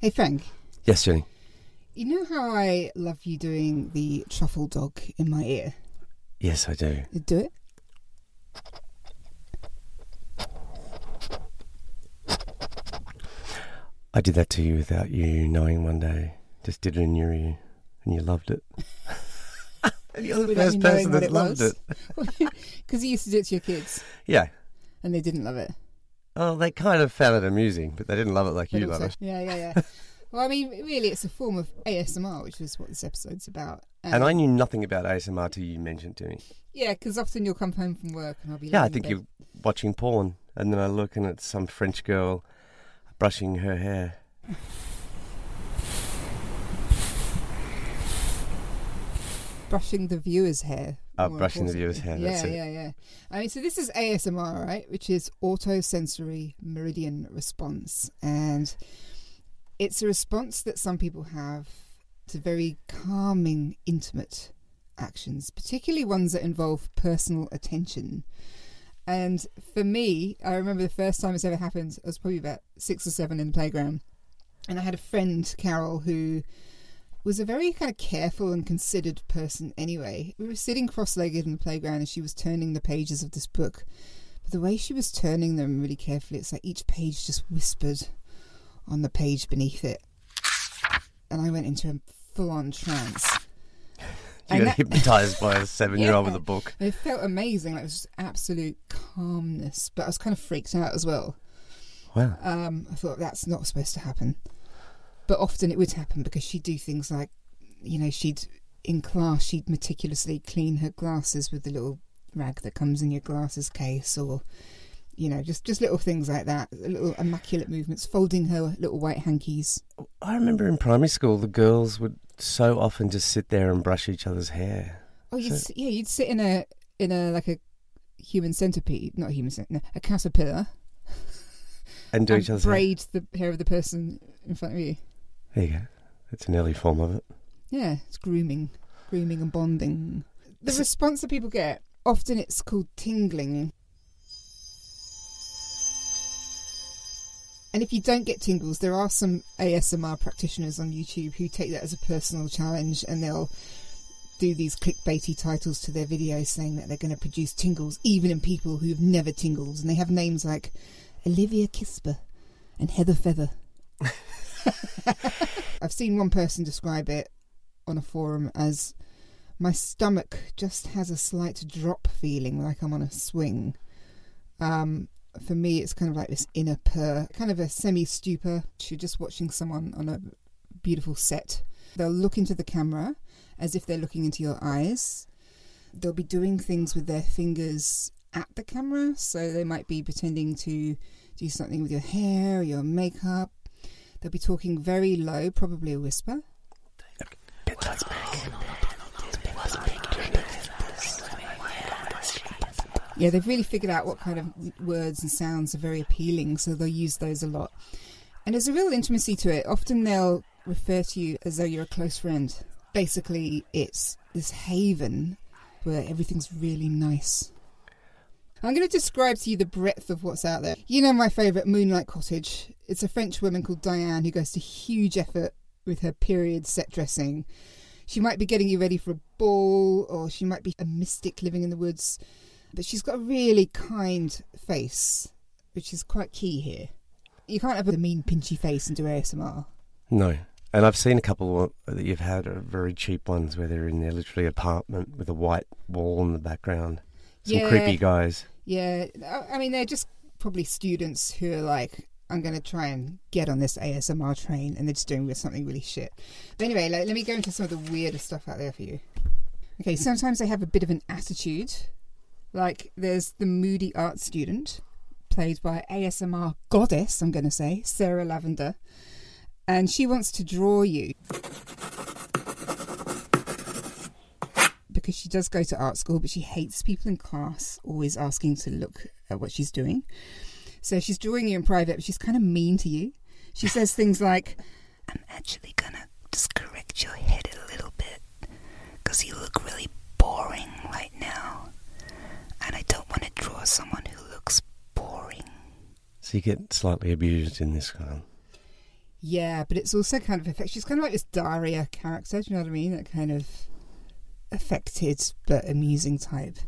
Hey, Frank. Yes, Jenny. You know how I love you doing the truffle dog in my ear? Yes, I do. Do it. I did that to you without you knowing one day. Just did it in your ear, and you loved it. and you're the Without first knowing person what that it loved was. it. Because you used to do it to your kids Yeah. and they didn't love it. Oh, they kind of found it amusing, but they didn't love it like But you also- love it. Yeah, yeah, yeah. well, I mean, really, it's a form of ASMR, which is what this episode's about. And I um, knew nothing about ASMR till you mentioned to me. Yeah, because often you'll come home from work and I'll be Yeah, I think you're watching porn, and then I look and it's some French girl brushing her hair. brushing the viewer's hair. Uh, More brushing the viewer's hair, Yeah, yeah, yeah. I mean, so this is ASMR, right? Which is autosensory meridian response, and it's a response that some people have to very calming, intimate actions, particularly ones that involve personal attention. And for me, I remember the first time this ever happened. I was probably about six or seven in the playground, and I had a friend, Carol, who was a very kind of careful and considered person anyway. We were sitting cross legged in the playground and she was turning the pages of this book. But the way she was turning them really carefully, it's like each page just whispered on the page beneath it. And I went into a full on trance. You got hypnotized by a seven-year-old Yeah. with a book. It felt amazing. Like it was just absolute calmness. But I was kind of freaked out as well. Wow. Um, I thought that's not supposed to happen. But often it would happen because she'd do things like, you know, she'd, in class, she'd meticulously clean her glasses with the little rag that comes in your glasses case or, you know, just, just little things like that. Little immaculate movements, folding her little white hankies. I remember in primary school, the girls would so often just sit there and brush each other's hair. Oh, you'd, So- yeah, you'd sit in a, in a, like a human centipede, not a human centipede, no, a caterpillar. And do and each other's hair. braid the hair of the person in front of you. There you go. That's an early form of it. Yeah, it's grooming, grooming and bonding. The So- response that people get often it's called tingling. And if you don't get tingles, there are some ASMR practitioners on YouTube who take that as a personal challenge and they'll do these clickbaity titles to their videos saying that they're going to produce tingles even in people who've never tingled. And they have names like Olivia Kissper and Heather Feather. I've seen one person describe it on a forum as my stomach just has a slight drop feeling like I'm on a swing. Um, for me, it's kind of like this inner purr, kind of a semi stupor. You're just watching someone on a beautiful set. They'll look into the camera as if they're looking into your eyes. They'll be doing things with their fingers at the camera, so they might be pretending to do something with your hair or your makeup. They'll be talking very low, probably a whisper. Yeah, they've really figured out what kind of words and sounds are very appealing, so they'll use those a lot. And there's a real intimacy to it. Often they'll refer to you as though you're a close friend. Basically, it's this haven where everything's really nice. I'm going to describe to you the breadth of what's out there. You know my favourite, Moonlight Cottage. It's a French woman called Diane who goes to huge effort with her period set dressing. She might be getting you ready for a ball, or she might be a mystic living in the woods. But she's got a really kind face, which is quite key here. You can't have a mean, pinchy face and do ASMR. No. And I've seen a couple that you've had are very cheap ones where they're in their literally apartment with a white wall in the background. Some Yeah. creepy guys. Yeah, I mean, they're just probably students who are like, I'm going to try and get on this ASMR train, and they're just doing with something really shit. But anyway, let, let me go into some of the weirdest stuff out there for you. Okay, sometimes they have a bit of an attitude. Like, there's the moody art student, played by ASMR goddess, I'm going to say, Sarah Lavender. And she wants to draw you. Because she does go to art school, but she hates people in class always asking to look at what she's doing. So she's drawing you in private, but she's kind of mean to you. She says things like, I'm actually gonna just correct your head a little bit because you look really boring right now. And I don't want to draw someone who looks boring. So you get slightly abused in this one. Yeah, but it's also kind of affect. She's kind of like this Daria character. Do you know what I mean? That kind of affected but amusing type.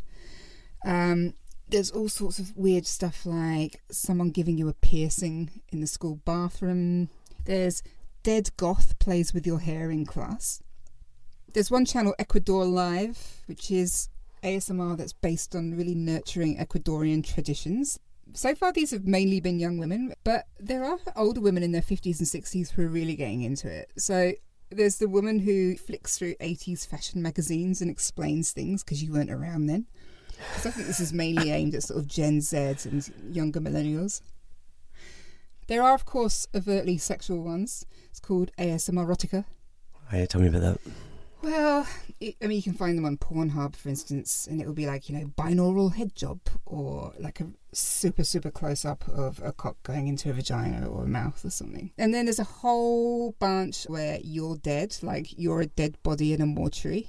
Um, there's all sorts of weird stuff like someone giving you a piercing in the school bathroom. There's Dead Goth plays with your hair in class. There's one channel, Ecuador Live, which is ASMR that's based on really nurturing Ecuadorian traditions. So far, these have mainly been young women, but there are older women in their 50s and 60s who are really getting into it. So there's the woman who flicks through 80s fashion magazines and explains things because you weren't around then. Because I think this is mainly aimed at sort of Gen Z and younger millennials. There are, of course, overtly sexual ones. It's called ASMR Erotica. Oh, yeah, tell me about that. Well, it, I mean, you can find them on Pornhub, for instance, and it will be like, you know, binaural head job or like a super, super close up of a cock going into a vagina or a mouth or something. And then there's a whole bunch where you're dead, like you're a dead body in a mortuary.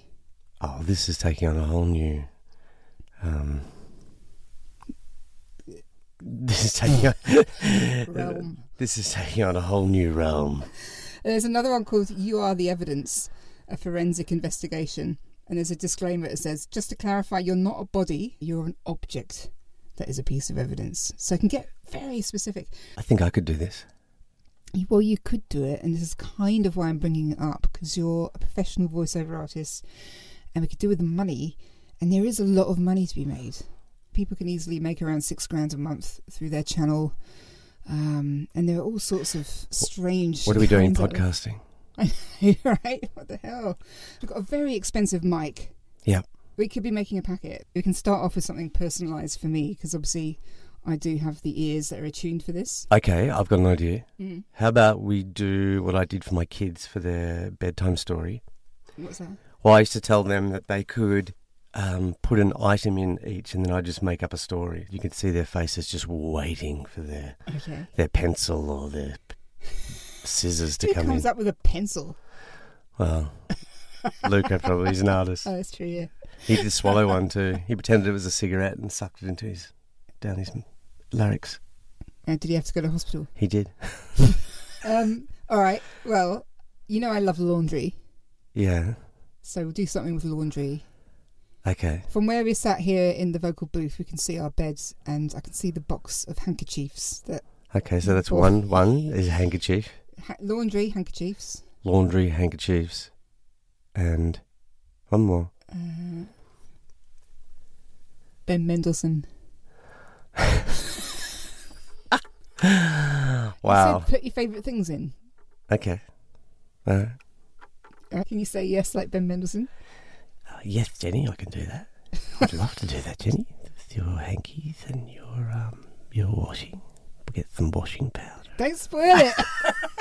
Oh, this is taking on a whole new. Um, this is taking on, Realm. this is taking on a whole new realm. There's another one called You Are the Evidence, a forensic investigation. And there's a disclaimer that says, just to clarify, you're not a body, you're an object that is a piece of evidence. So I can get very specific. I think I could do this. Well, you could do it, and this is kind of why I'm bringing it up because you're a professional voiceover artist, and we could do with the money, and there is a lot of money to be made. People can easily make around six grand a month through their channel, um, and there are all sorts of strange. What are we doing kinds out there. podcasting? right? What the hell? We've got a very expensive mic. Yeah. We could be making a packet. We can start off with something personalised for me because obviously I do have the ears that are attuned for this. Okay, I've got an idea. Mm. How about we do what I did for my kids for their bedtime story? What's that? Well, I used to tell them that they could um, put an item in each, and then I just make up a story. You can see their faces just waiting for their Okay. their pencil or their scissors to Who come comes in. up with a pencil? Well, Luca probably is an artist. Oh, that's true. Yeah. He did swallow one too. He pretended it was a cigarette and sucked it into his down his larynx. Uh, did he have to go to hospital? He did. Um. All right. Well, you know I love laundry, Yeah. so we'll do something with laundry. Okay. From where we sat here in the vocal booth, we can see our beds, and I can see the box of handkerchiefs that Okay. So that's one. One is a handkerchief, ha- laundry handkerchiefs. laundry handkerchiefs, and one more. Uh, ben Mendelsohn. Wow. Put your favourite things in. Okay. Uh, Uh, Can you say yes like Ben Mendelsohn? uh, yes, Jenny, I can do that. I'd love to do that, Jenny. With your hankies and your um your washing. Get some washing powder. Don't spoil it.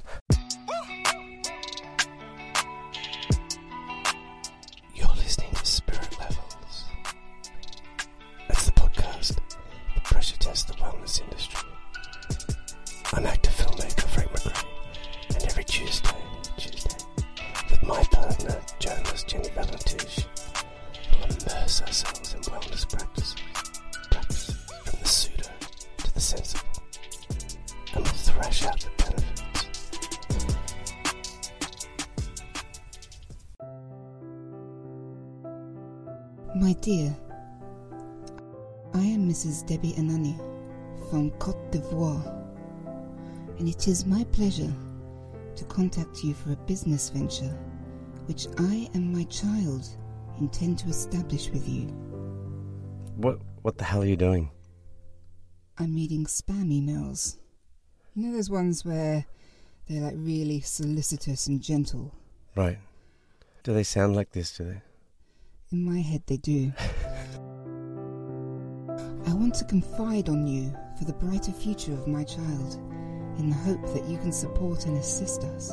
dear, I am Mrs. Debbie Anani from Cote d'Ivoire, and it is my pleasure to contact you for a business venture which I and my child intend to establish with you. What what the hell are you doing? I'm reading spam emails. You know those ones where they're like really solicitous and gentle? Right. Do they sound like this, do they? In my head, they do. I want to confide on you for the brighter future of my child, in the hope that you can support and assist us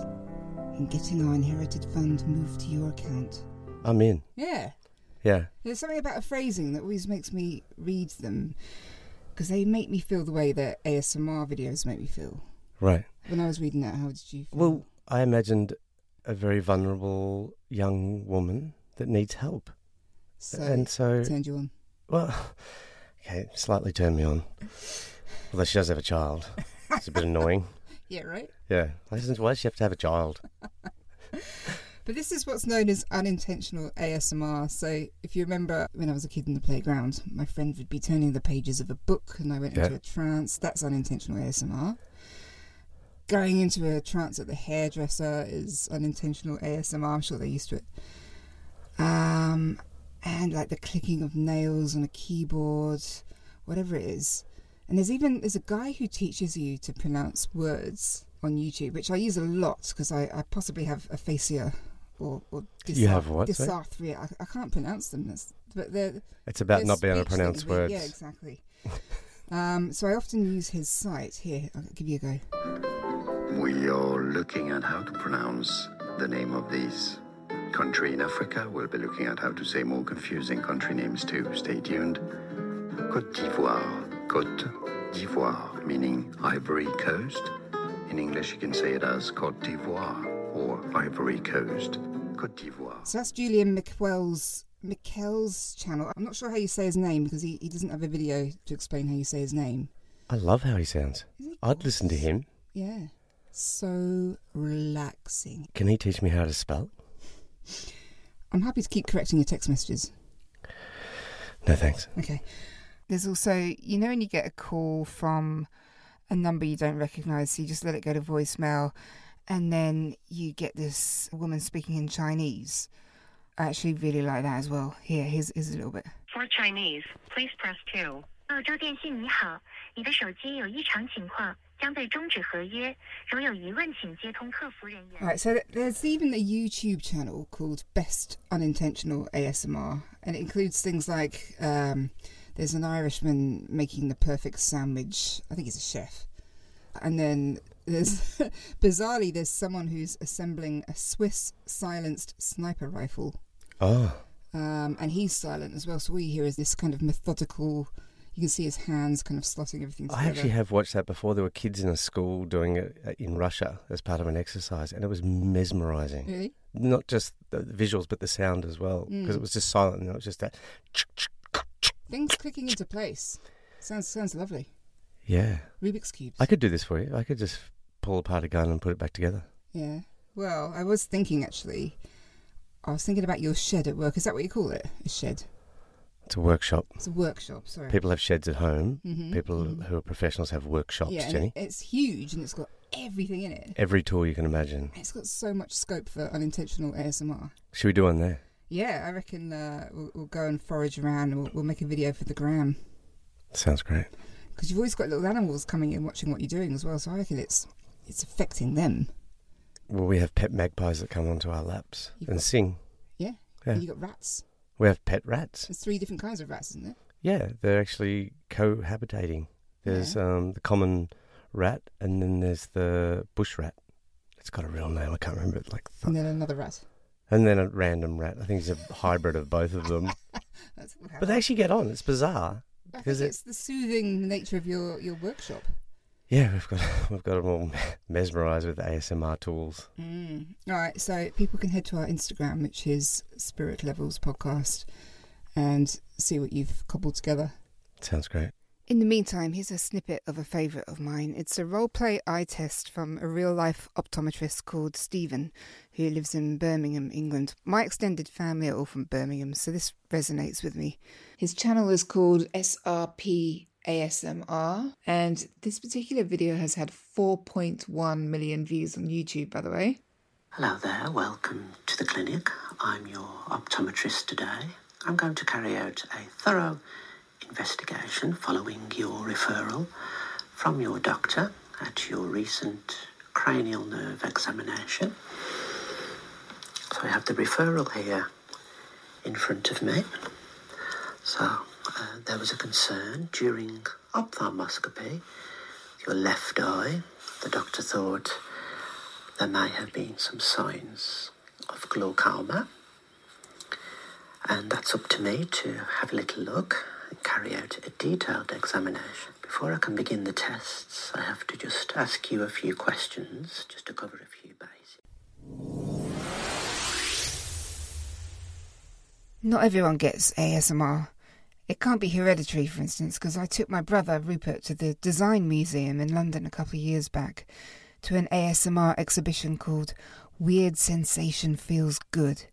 in getting our inherited fund moved to your account. I'm in. Yeah. Yeah. There's something about a phrasing that always makes me read them because they make me feel the way that ASMR videos make me feel. Right. When I was reading that, how did you feel? Well, I imagined a very vulnerable young woman that needs help. So and so, turned you on. well, okay, slightly turned me on. Although she does have a child. It's a bit annoying. Yeah, right? Yeah. Why does she have to have a child? But this is what's known as unintentional ASMR. So, if you remember when I was a kid in the playground, my friend would be turning the pages of a book and I went Yeah. into a trance. That's unintentional ASMR. Going into a trance at the hairdresser is unintentional ASMR. I'm sure they're used to it. Um, and like the clicking of nails on a keyboard, whatever it is. And there's even there's a guy who teaches you to pronounce words on YouTube, which I use a lot because I, I possibly have aphasia or, or You have what, dysarthria. I, I can't pronounce them, that's, but they're It's about they're not being able to pronounce things, words. Yeah, exactly. um, so I often use his site. Here, I'll give you a go. We are looking at how to pronounce the name of this country in Africa. We'll be looking at how to say more confusing country names too. Stay tuned. Côte d'Ivoire. Côte d'Ivoire, meaning Ivory Coast. In English, you can say it as Côte d'Ivoire or Ivory Coast. Côte d'Ivoire. So that's Julian McQuell's McKell's channel. I'm not sure how you say his name because he, he doesn't have a video to explain how you say his name. I love how he sounds. He I'd listen to him. Yeah. So relaxing. Can he teach me how to spell? I'm happy to keep correcting your text messages. No thanks. Okay. There's also, you know, when you get a call from a number you don't recognize, so you just let it go to voicemail, and then you get this woman speaking in Chinese. I actually really like that as well. Here, here's, here's a little bit. For Chinese, please press 2. 澳洲电信你好，你的手机有异常情况， Right, so there's even a YouTube channel called Best Unintentional ASMR, and it includes things like um, there's an Irishman making the perfect sandwich. I think he's a chef. And then there's, bizarrely, there's someone who's assembling a Swiss silenced sniper rifle. Oh. Um, and he's silent as well, so all you hear is this kind of methodical you can see his hands kind of slotting everything together. I actually have watched that before. There were kids in a school doing it uh, in Russia as part of an exercise, and it was mesmerizing. Really? Not just the visuals, but the sound as well, because Mm. it was just silent and it was just that. Things clicking into place. Sounds sounds lovely. Yeah, Rubik's cubes. I could do this for you. I could just pull apart a gun and put it back together. Yeah. Well, I was thinking actually. I was thinking about your shed at work. Is that what you call it? A shed. It's a workshop. It's a workshop. Sorry. People have sheds at home. Mhm, People mhm. who are professionals have workshops, yeah, Jenny. it's huge and it's got everything in it. Every tool you can imagine. It's got so much scope for unintentional ASMR. Should we do one there? Yeah, I reckon uh, we'll, we'll go and forage around and we'll, we'll make a video for the gram. Sounds great. Because you've always got little animals coming in watching what you're doing as well, so I reckon it's it's affecting them. Well, we have pet magpies that come onto our laps You've and got- sing. Yeah. Yeah. And you got rats. We have pet rats. There's three different kinds of rats, isn't there? Yeah, they're actually cohabitating. There's um, the common rat, and then there's the bush rat. It's got a real name. I can't remember it. Like, And then another rat. and then a random rat. I think it's a hybrid of both of them. That's But they actually get on. It's bizarre. I because it- it's the soothing nature of your, your workshop. Yeah, we've got we've got them all mesmerised with ASMR tools. Mm. All right, so people can head to our Instagram, which is Spirit Levels Podcast, and see what you've cobbled together. Sounds great. In the meantime, here's a snippet of a favourite of mine. It's a role play eye test from a real life optometrist called Stephen, who lives in Birmingham, England. My extended family are all from Birmingham, so this resonates with me. His channel is called SRP ASMR, and this particular video has had 4.1 million views on YouTube, by the way. Hello there, welcome to the clinic. I'm your optometrist today. I'm going to carry out a thorough investigation following your referral from your doctor at your recent cranial nerve examination. So I have the referral here in front of me. So there was a concern during ophthalmoscopy, your left eye. The doctor thought there may have been some signs of glaucoma. And that's up to me to have a little look and carry out a detailed examination. Before I can begin the tests, I have to just ask you a few questions just to cover a few bases. Not everyone gets ASMR. It can't be hereditary, for instance, because I took my brother Rupert to the Design Museum in London a couple of years back to an ASMR exhibition called Weird Sensation Feels Good.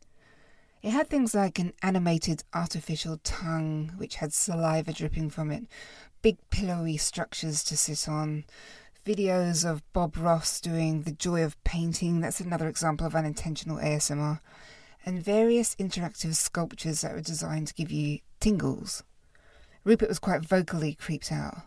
It had things like an animated artificial tongue, which had saliva dripping from it, big pillowy structures to sit on, videos of Bob Ross doing the joy of painting, that's another example of unintentional ASMR, and various interactive sculptures that were designed to give you tingles. Rupert was quite vocally creeped out.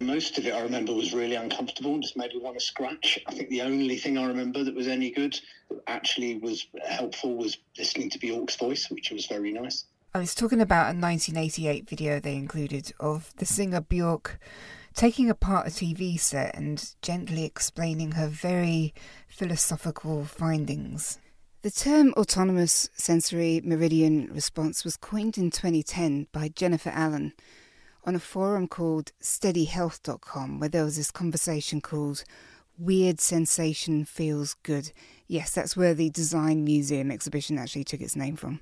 Most of it I remember was really uncomfortable and just made me want to scratch. I think the only thing I remember that was any good, that actually was helpful, was listening to Bjork's voice, which was very nice. I was talking about a 1988 video they included of the singer Bjork taking apart a TV set and gently explaining her very philosophical findings. The term autonomous sensory meridian response was coined in 2010 by Jennifer Allen on a forum called steadyhealth.com where there was this conversation called Weird Sensation Feels Good. Yes, that's where the Design Museum exhibition actually took its name from.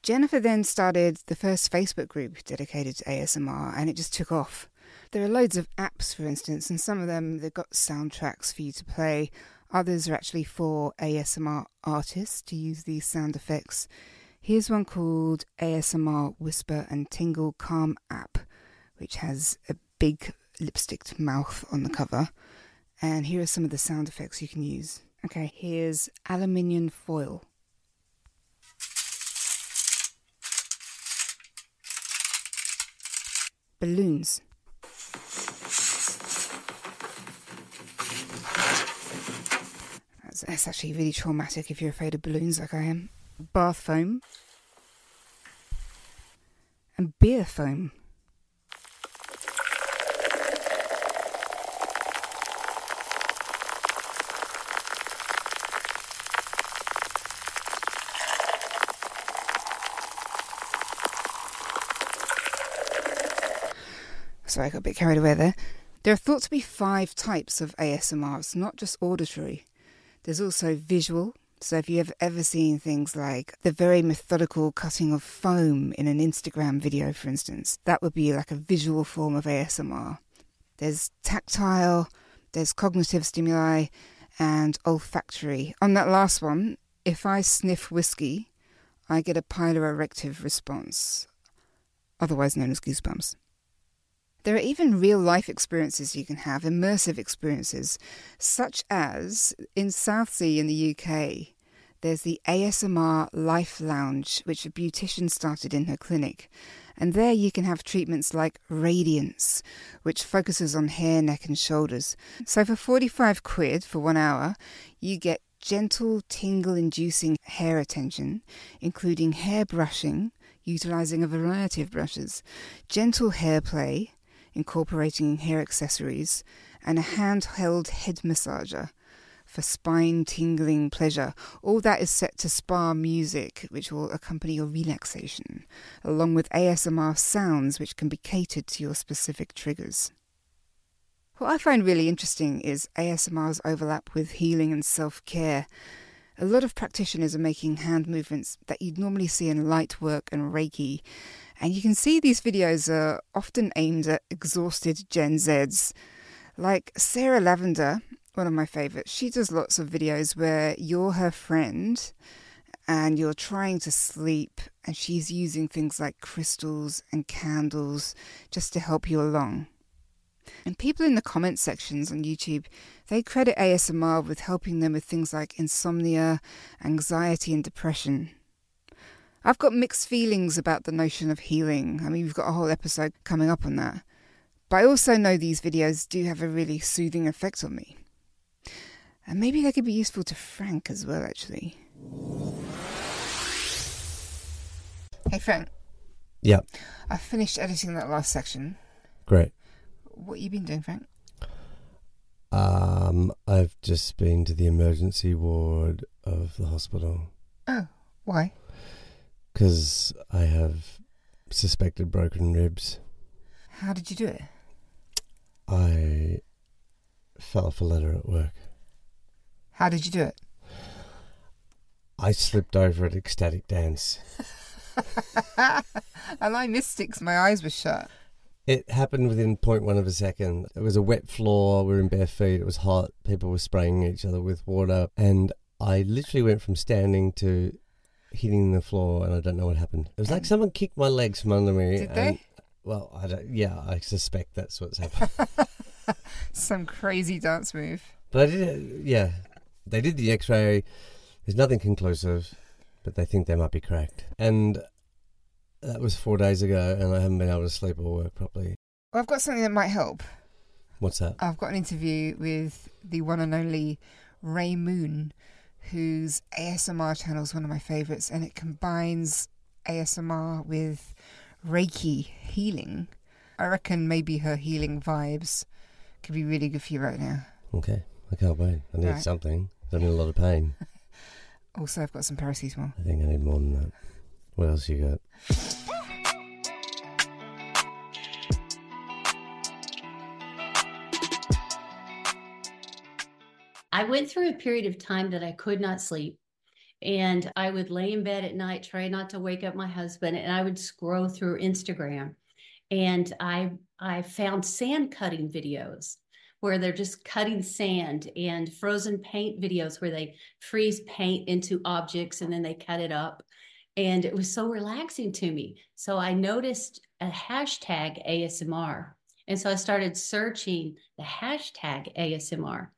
Jennifer then started the first Facebook group dedicated to ASMR and it just took off. There are loads of apps, for instance, and some of them they've got soundtracks for you to play. Others are actually for ASMR artists to use these sound effects. Here's one called ASMR Whisper and Tingle Calm app, which has a big lipsticked mouth on the cover. And here are some of the sound effects you can use. Okay, here's aluminium foil. Balloons. That's, that's actually really traumatic if you're afraid of balloons like I am. Bath foam. And beer foam. Sorry, I got a bit carried away there. There are thought to be five types of ASMR. It's not just auditory. There's also visual. So if you've ever seen things like the very methodical cutting of foam in an Instagram video, for instance, that would be like a visual form of ASMR. There's tactile, there's cognitive stimuli, and olfactory. On that last one, if I sniff whiskey, I get a piloerective response, otherwise known as goosebumps. There are even real life experiences you can have, immersive experiences, such as in Southsea in the UK. There's the ASMR Life Lounge, which a beautician started in her clinic. And there you can have treatments like Radiance, which focuses on hair, neck, and shoulders. So for 45 quid for one hour, you get gentle, tingle inducing hair attention, including hair brushing, utilizing a variety of brushes, gentle hair play, incorporating hair accessories, and a handheld head massager for spine tingling pleasure. All that is set to spa music, which will accompany your relaxation, along with ASMR sounds, which can be catered to your specific triggers. What I find really interesting is ASMR's overlap with healing and self care. A lot of practitioners are making hand movements that you'd normally see in light work and Reiki, and you can see these videos are often aimed at exhausted Gen Zs. Like Sarah Lavender, one of my favourites, she does lots of videos where you're her friend and you're trying to sleep, and she's using things like crystals and candles just to help you along. And people in the comment sections on YouTube, they credit ASMR with helping them with things like insomnia, anxiety, and depression. I've got mixed feelings about the notion of healing. I mean, we've got a whole episode coming up on that. But I also know these videos do have a really soothing effect on me. And maybe they could be useful to Frank as well, actually. Hey, Frank. Yeah, I finished editing that last section. great. What you been doing, Frank? Um, I've just been to the emergency ward of the hospital Oh, why? Because I have suspected broken ribs. How did you do it? I fell off a ladder at work. How did you do it? I slipped over at ecstatic dance. and I missed it 'cause my eyes were shut. It happened within 0.1 of a second. It was a wet floor. We were in bare feet. It was hot. People were spraying each other with water. And I literally went from standing to hitting the floor, and I don't know what happened. It was like um, someone kicked my legs from under me. Did and, they? Well, I don't. Yeah, I suspect that's what's happened. Some crazy dance move. but I did. Uh, yeah, they did the X-ray. There's nothing conclusive, but they think they might be cracked. And that was four days ago, and I haven't been able to sleep or work properly. Well, I've got something that might help. What's that? I've got an interview with the one and only Rea Moon, whose ASMR channel is one of my favourites, and it combines ASMR with Reiki healing. I reckon maybe her healing vibes could be really good for you right now. Okay, I can't wait. I need Right. something. I'm in a lot of pain. Also, I've got some paracetamol. I think I need more than that. What else you got? I went through a period of time that I could not sleep. And I would lay in bed at night, try not to wake up my husband, and I would scroll through Instagram. And I I found sand cutting videos where they're just cutting sand and frozen paint videos where they freeze paint into objects and then they cut it up. And it was so relaxing to me. So I noticed a hashtag ASMR. And so I started searching the hashtag ASMR.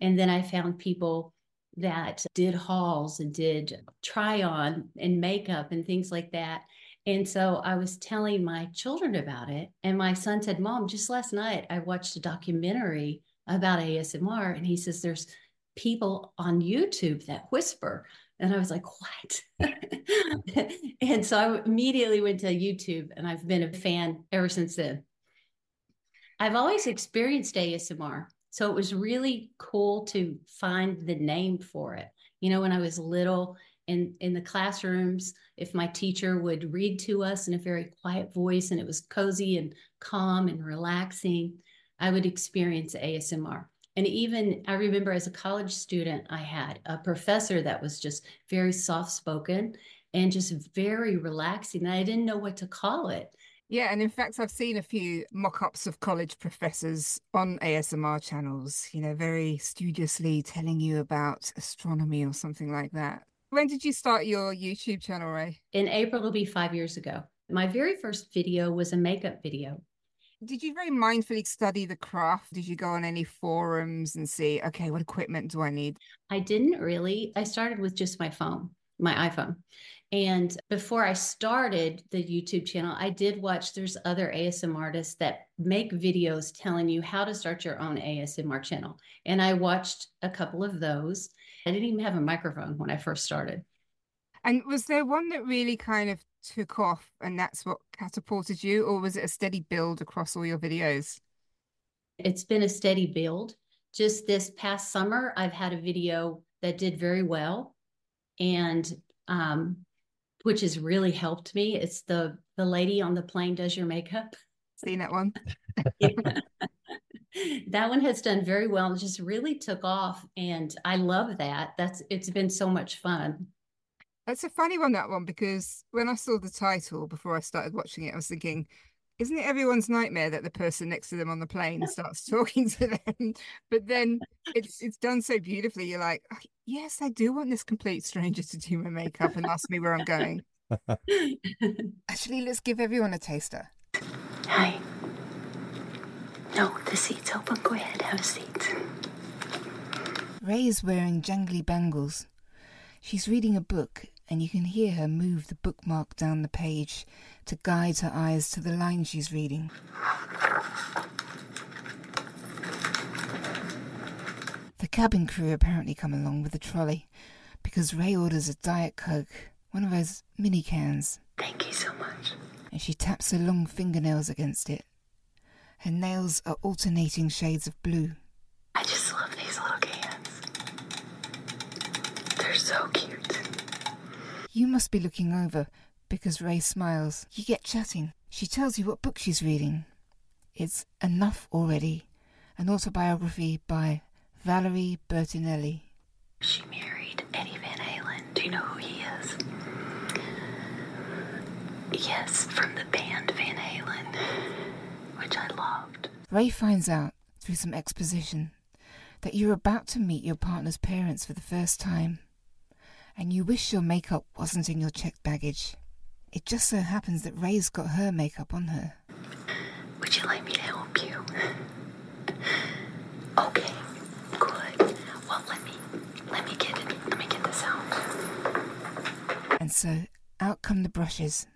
And then I found people that did hauls and did try on and makeup and things like that. And so I was telling my children about it. And my son said, Mom, just last night I watched a documentary about ASMR. And he says, There's people on YouTube that whisper. And I was like, What? and so I immediately went to YouTube and I've been a fan ever since then. I've always experienced ASMR. So it was really cool to find the name for it. You know, when I was little in, in the classrooms, if my teacher would read to us in a very quiet voice and it was cozy and calm and relaxing, I would experience ASMR. And even I remember as a college student, I had a professor that was just very soft spoken and just very relaxing. I didn't know what to call it. Yeah, and in fact, I've seen a few mock ups of college professors on ASMR channels, you know, very studiously telling you about astronomy or something like that. When did you start your YouTube channel, Rea? In April, it'll be five years ago. My very first video was a makeup video. Did you very mindfully study the craft? Did you go on any forums and see, okay, what equipment do I need? I didn't really. I started with just my phone, my iPhone. And before I started the YouTube channel, I did watch there's other ASM artists that make videos telling you how to start your own ASMR channel. And I watched a couple of those. I didn't even have a microphone when I first started. And was there one that really kind of took off and that's what catapulted you, or was it a steady build across all your videos? It's been a steady build. Just this past summer, I've had a video that did very well. And um, which has really helped me. It's the the lady on the plane does your makeup. Seen that one? that one has done very well. It just really took off, and I love that. That's it's been so much fun. It's a funny one, that one, because when I saw the title before I started watching it, I was thinking, isn't it everyone's nightmare that the person next to them on the plane starts talking to them? But then it's it's done so beautifully. You're like, "Oh, yes, I do want this complete stranger to do my makeup and ask me where I'm going. Actually, let's give everyone a taster. Hi. No, the seat's open. Go ahead, have a seat. Rea is wearing jangly bangles. She's reading a book, and you can hear her move the bookmark down the page to guide her eyes to the line she's reading. The cabin crew apparently come along with the trolley because Rea orders a Diet Coke, one of those mini cans, Thank you so much. and she taps her long fingernails against it. Her nails are alternating shades of blue. I just love these little cans. They're so cute. You must be looking over because Rea smiles. You get chatting. She tells you what book she's reading. It's Enough Already, an autobiography by Valerie Bertinelli. She married Eddie Van Halen. Do you know who he is? Yes, from the band Van Halen, which I loved. Rea finds out through some exposition that you're about to meet your partner's parents for the first time, and you wish your makeup wasn't in your checked baggage. It just so happens that Rea's got her makeup on her. Would you like me to help you? Okay, good. Well, let me let me get it. Let me get this out. And so out come the brushes,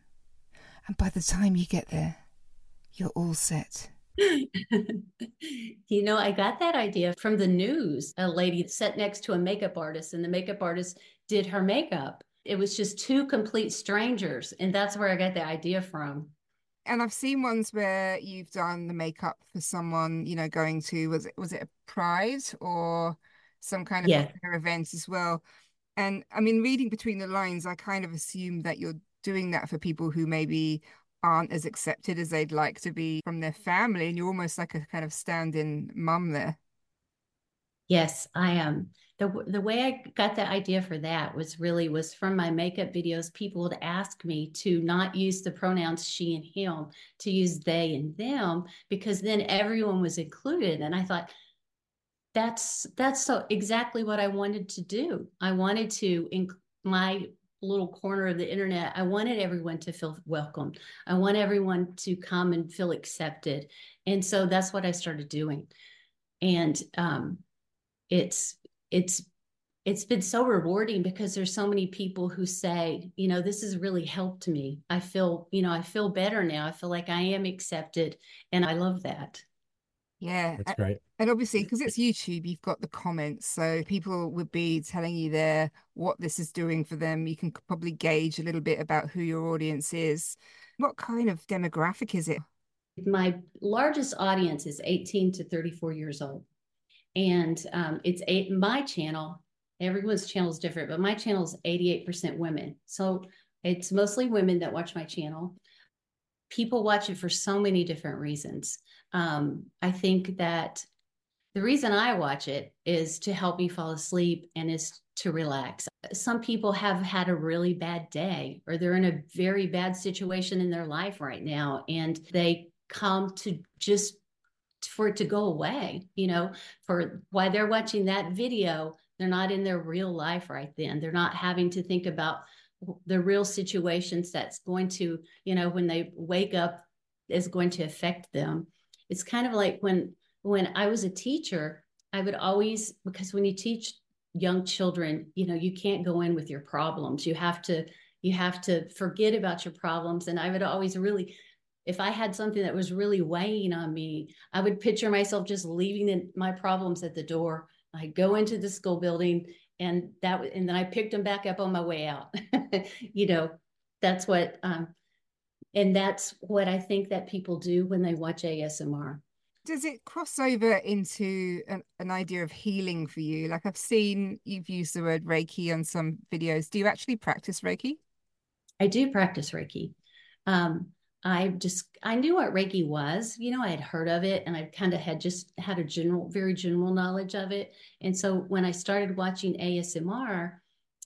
and by the time you get there, you're all set. you know, I got that idea from the news. A lady sat next to a makeup artist, and the makeup artist did her makeup. It was just two complete strangers. And that's where I got the idea from. And I've seen ones where you've done the makeup for someone, you know, going to was it was it a pride or some kind of Yeah. event as well. And I mean, reading between the lines, I kind of assume that you're doing that for people who maybe aren't as accepted as they'd like to be from their family, and you're almost like a kind of stand-in mum there. Yes, I am. The the way I got the idea for that was really was from my makeup videos. People would ask me to not use the pronouns she and him, to use they and them, because then everyone was included. And I thought that's that's so exactly what I wanted to do. I wanted to in my little corner of the internet, I wanted everyone to feel welcome. I want everyone to come and feel accepted. And so that's what I started doing. And um it's it's it's been so rewarding because there's so many people who say you know this has really helped me i feel you know i feel better now i feel like i am accepted and i love that Yeah, That's great. and obviously because it's YouTube, you've got the comments, so people would be telling you there what this is doing for them. You can probably gauge a little bit about who your audience is. What kind of demographic is it? my largest audience is 18 to 34 years old and um, it's eight my channel everyone's channel is different but my channel is 88% women. So it's mostly women that watch my channel. People watch it for so many different reasons. Um, i think that the reason i watch it is to help me fall asleep and is to relax. Some people have had a really bad day or they're in a very bad situation in their life right now and they come to just for it to go away you know for why they're watching that video they're not in their real life right then. They're not having to think about the real situations that's going to you know when they wake up is going to affect them. It's kind of like when when i was a teacher i would always because when you teach young children you know you can't go in with your problems. You have to you have to forget about your problems. And i would always really if i had something that was really weighing on me i would picture myself just leaving the, my problems at the door i'd go into the school building and that and then i picked them back up on my way out you know that's what um and that's what i think that people do when they watch asmr Does it cross over into an, an idea of healing for you? Like I've seen you've used the word Reiki on some videos. Do you actually practice Reiki? I do practice Reiki. Um, I just I knew what Reiki was. You know, I had heard of it, and I kind of had just had a general, very general knowledge of it. And so when I started watching ASMR,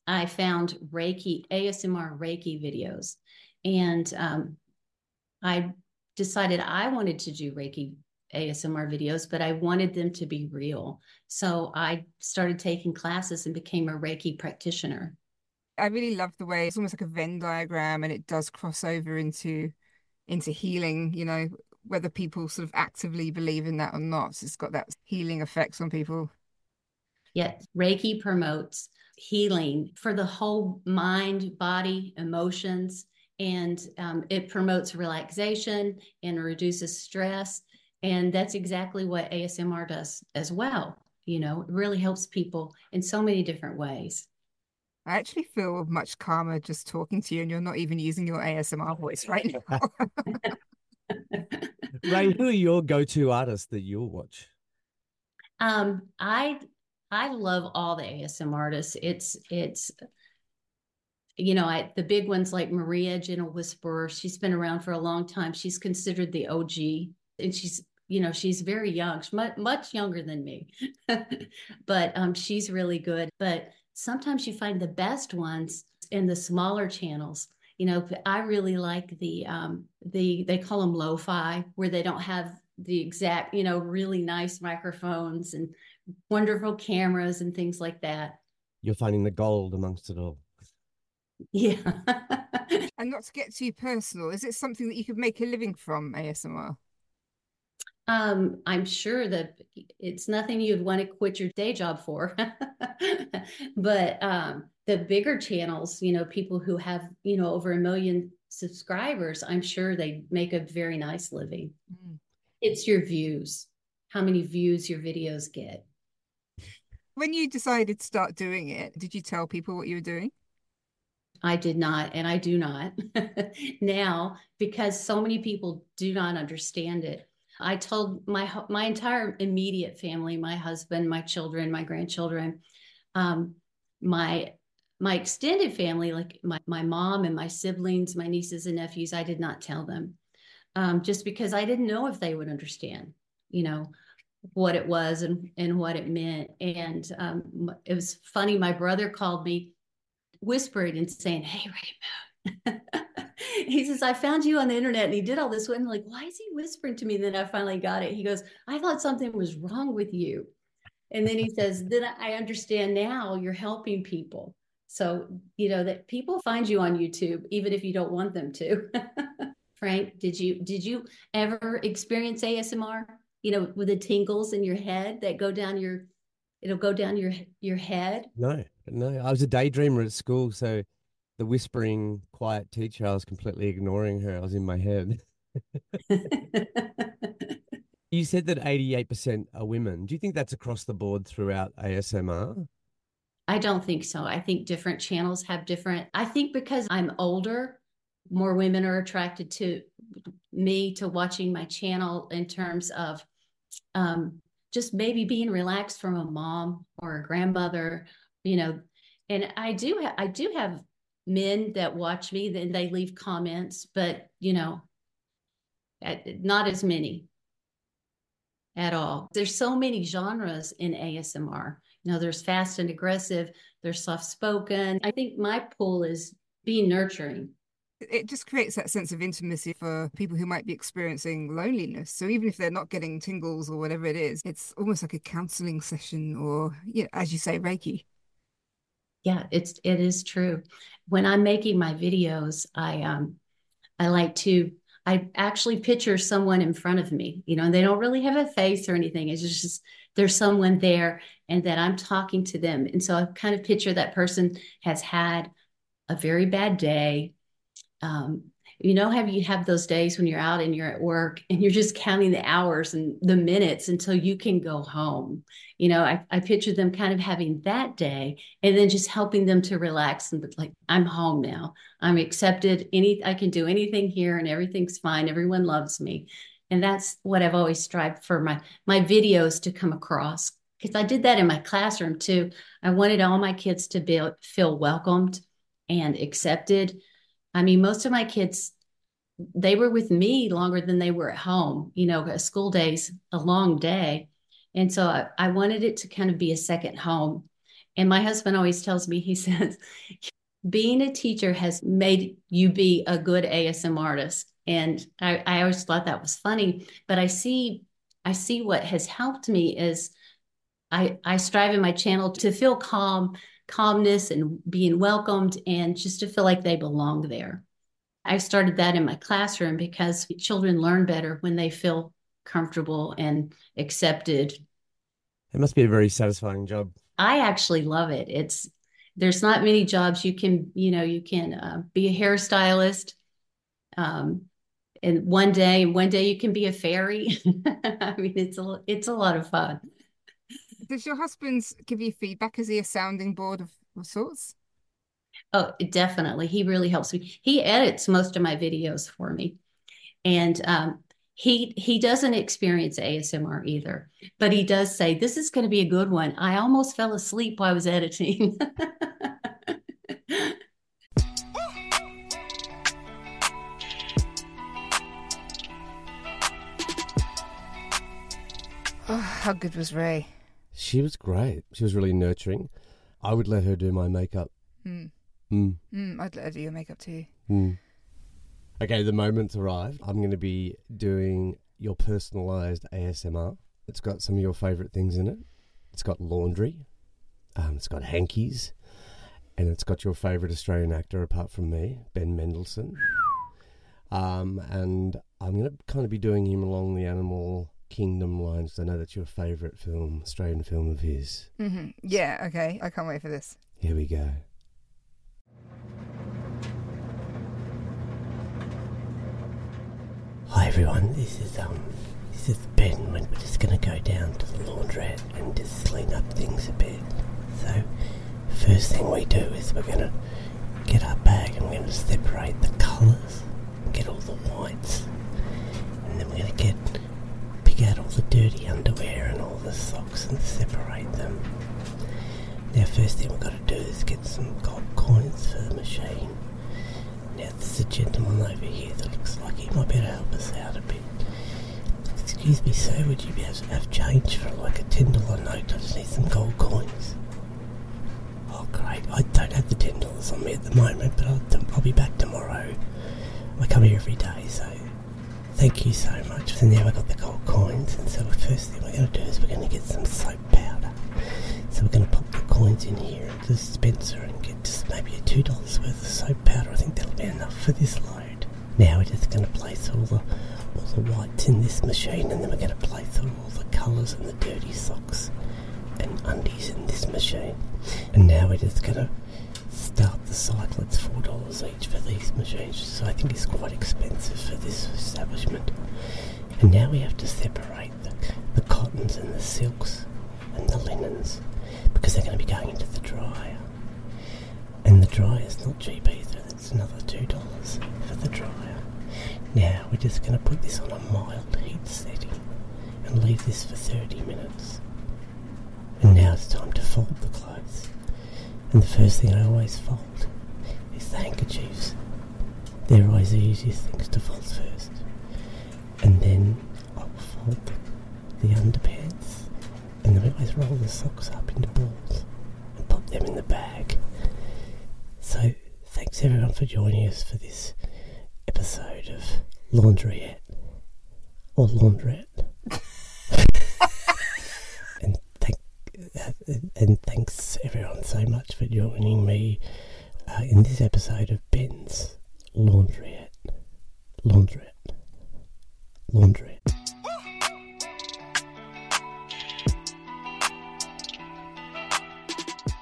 I found Reiki ASMR Reiki videos, and um, I decided I wanted to do Reiki ASMR videos, but I wanted them to be real. So I started taking classes and became a Reiki practitioner. I really love the way it's almost like a Venn diagram and it does cross over into into healing, you know, whether people sort of actively believe in that or not. It's got that healing effects on people. Yes, Reiki promotes healing for the whole mind, body, emotions, and um, it promotes relaxation and reduces stress. And that's exactly what ASMR does as well. You know, it really helps people in so many different ways. I actually feel much calmer just talking to you, and you're not even using your ASMR voice right now. Rea, who are your go-to artists that you'll watch? Um, I I love all the ASM artists. It's it's you know, I the big ones like Maria Gentle Whisperer. She's been around for a long time. She's considered the OG, and she's you know she's very young, she's much much younger than me, but um, she's really good. But sometimes you find the best ones in the smaller channels, You know, I really like the um the they call them lo-fi where they don't have the exact, you know, really nice microphones and wonderful cameras and things like that. You're finding the gold amongst it all. Yeah. And not to get too personal, is it something that you could make a living from ASMR? Um, I'm sure that it's nothing you'd want to quit your day job for. But um, the bigger channels, you know, people who have, you know, over a million subscribers, I'm sure they make a very nice living. It's your views, how many views your videos get. When you decided to start doing it, did you tell people what you were doing? I did not, and I do not now because so many people do not understand it. I told my my entire immediate family, my husband, my children, my grandchildren, um, my my extended family, like my my mom and my siblings, my nieces and nephews. I did not tell them, um, just because I didn't know if they would understand. You know what it was and and what it meant. And um, it was funny. My brother called me whispering and saying, Hey, Rea Moon. he says, I found you on the internet and he did all this. And I'm like, why is he whispering to me? Then I finally got it. He goes, I thought something was wrong with you. And then he says, Then I understand now you're helping people. So, you know, that people find you on YouTube, even if you don't want them to. Frank, did you did you ever experience ASMR? You know, with the tingles in your head that go down your it'll go down your your head. No, no. I was a daydreamer at school, so the whispering, quiet teacher, I was completely ignoring her. I was in my head. You said that 88% are women. Do you think that's across the board throughout ASMR? I don't think so. I think different channels have different. I think because I'm older, more women are attracted to me to watching my channel in terms of um, just maybe being relaxed from a mom or a grandmother, you know. And I do ha- I do have men that watch me, then they leave comments, but you know, not as many at all. There's so many genres in ASMR. You know, there's fast and aggressive, there's soft spoken. I think my pull is being nurturing. It just creates that sense of intimacy for people who might be experiencing loneliness. So even if they're not getting tingles or whatever it is, it's almost like a counseling session or, yeah, as you say, Reiki. Yeah, it's it is true. When I'm making my videos, I um I like to I actually picture someone in front of me. You know, they don't really have a face or anything. It's just there's someone there and that I'm talking to them. And so I kind of picture that person has had a very bad day. Um, you know, have you have those days when you're out and you're at work and you're just counting the hours and the minutes until you can go home. You know, I, I picture them kind of having that day and then just helping them to relax and like, I'm home now. I'm accepted. Any I can do anything here and everything's fine. Everyone loves me. And that's what I've always strived for my my videos to come across. Because I did that in my classroom too. I wanted all my kids to be, feel welcomed and accepted. I mean, most of my kids, they were with me longer than they were at home. You know, a school day's a long day. And so I, I wanted it to kind of be a second home. And my husband always tells me, he says, being a teacher has made you be a good ASMR artist. And I, I always thought that was funny. But I see, I see what has helped me is I, I strive in my channel to feel calm, calmness and being welcomed and just to feel like they belong there. I started that in my classroom because children learn better when they feel comfortable and accepted. It must be a very satisfying job. I actually love it. It's there's not many jobs you can you know you can uh, be a hairstylist, um, and one day one day you can be a fairy. I mean it's a it's a lot of fun. Does your husband give you feedback? Is he a sounding board of, of sorts? Oh, definitely. He really helps me. He edits most of my videos for me. And um, he he doesn't experience ASMR either, but he does say, This is going to be a good one. I almost fell asleep while I was editing. Oh, how good was Rea? She was great. She was really nurturing. I would let her do my makeup Hmm. Mm. Mm, I'd let her do your makeup too. Mm. Okay, the moment's arrived. I'm going to be doing your personalised ASMR. It's got some of your favourite things in it. It's got laundry. Um, it's got hankies. And it's got your favourite Australian actor apart from me, Ben Mendelsohn. Um, and I'm going to kind of be doing him along the animal kingdom lines. I know that's your favourite film, Australian film of his. hmm Yeah, okay. I can't wait for this. Here we go. Hi everyone, this is um, this is Ben. We're just gonna go down to the laundrette and just clean up things a bit. So, first thing we do is we're gonna get our bag and we're gonna separate the colours, get all the whites, and then we're gonna get out all the dirty underwear and all the socks and separate them. Now, first thing we've got to do is get some gold coins for the machine. Now, there's a gentleman over here that looks like he might be able to help us out a bit. Excuse me, sir, would you be able to have change for like a $10 note? I just need some gold coins. Oh, great. I don't have the $10 on me at the moment, but I'll, I'll be back tomorrow. I come here every day, so thank you so much. So now I've got the gold coins, and so the first thing we're going to do is we're going to get some soap powder. So we're going to pop the coins in here into the dispenser and get just maybe a $2 worth of soap powder. I think that'll be enough for this load. Now we're just going to place all the all the whites in this machine and then we're going to place all the colours and the dirty socks and undies in this machine. And now we're just going to start the cycle. It's $4 each for these machines, so I think it's quite expensive for this establishment. And now we have to separate the, the cottons and the silks and the linens because they're going to be going into the dryer. And the dryer's not cheap either, that's another $2 for the dryer. Now we're just going to put this on a mild heat setting and leave this for 30 minutes. And now it's time to fold the clothes. And the first thing I always fold is the handkerchiefs. They're always the easiest things to fold first. And then I'll fold the underpants. And then we always roll the socks up into balls and pop them in the bag. So thanks everyone for joining us for this episode of Laundryette. Or Laundrette. and thank uh, and thanks everyone so much for joining me uh, in this episode of Ben's Laundryette. Laundrette. Laundrette.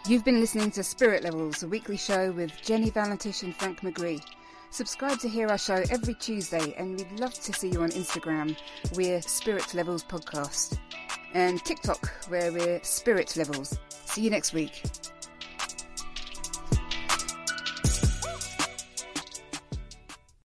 You've been listening to Spirit Levels, a weekly show with Jenny Valentish and Frank McGree. Subscribe to hear our show every Tuesday, and we'd love to see you on Instagram. We're Spirit Levels Podcast. And TikTok, where we're Spirit Levels. See you next week.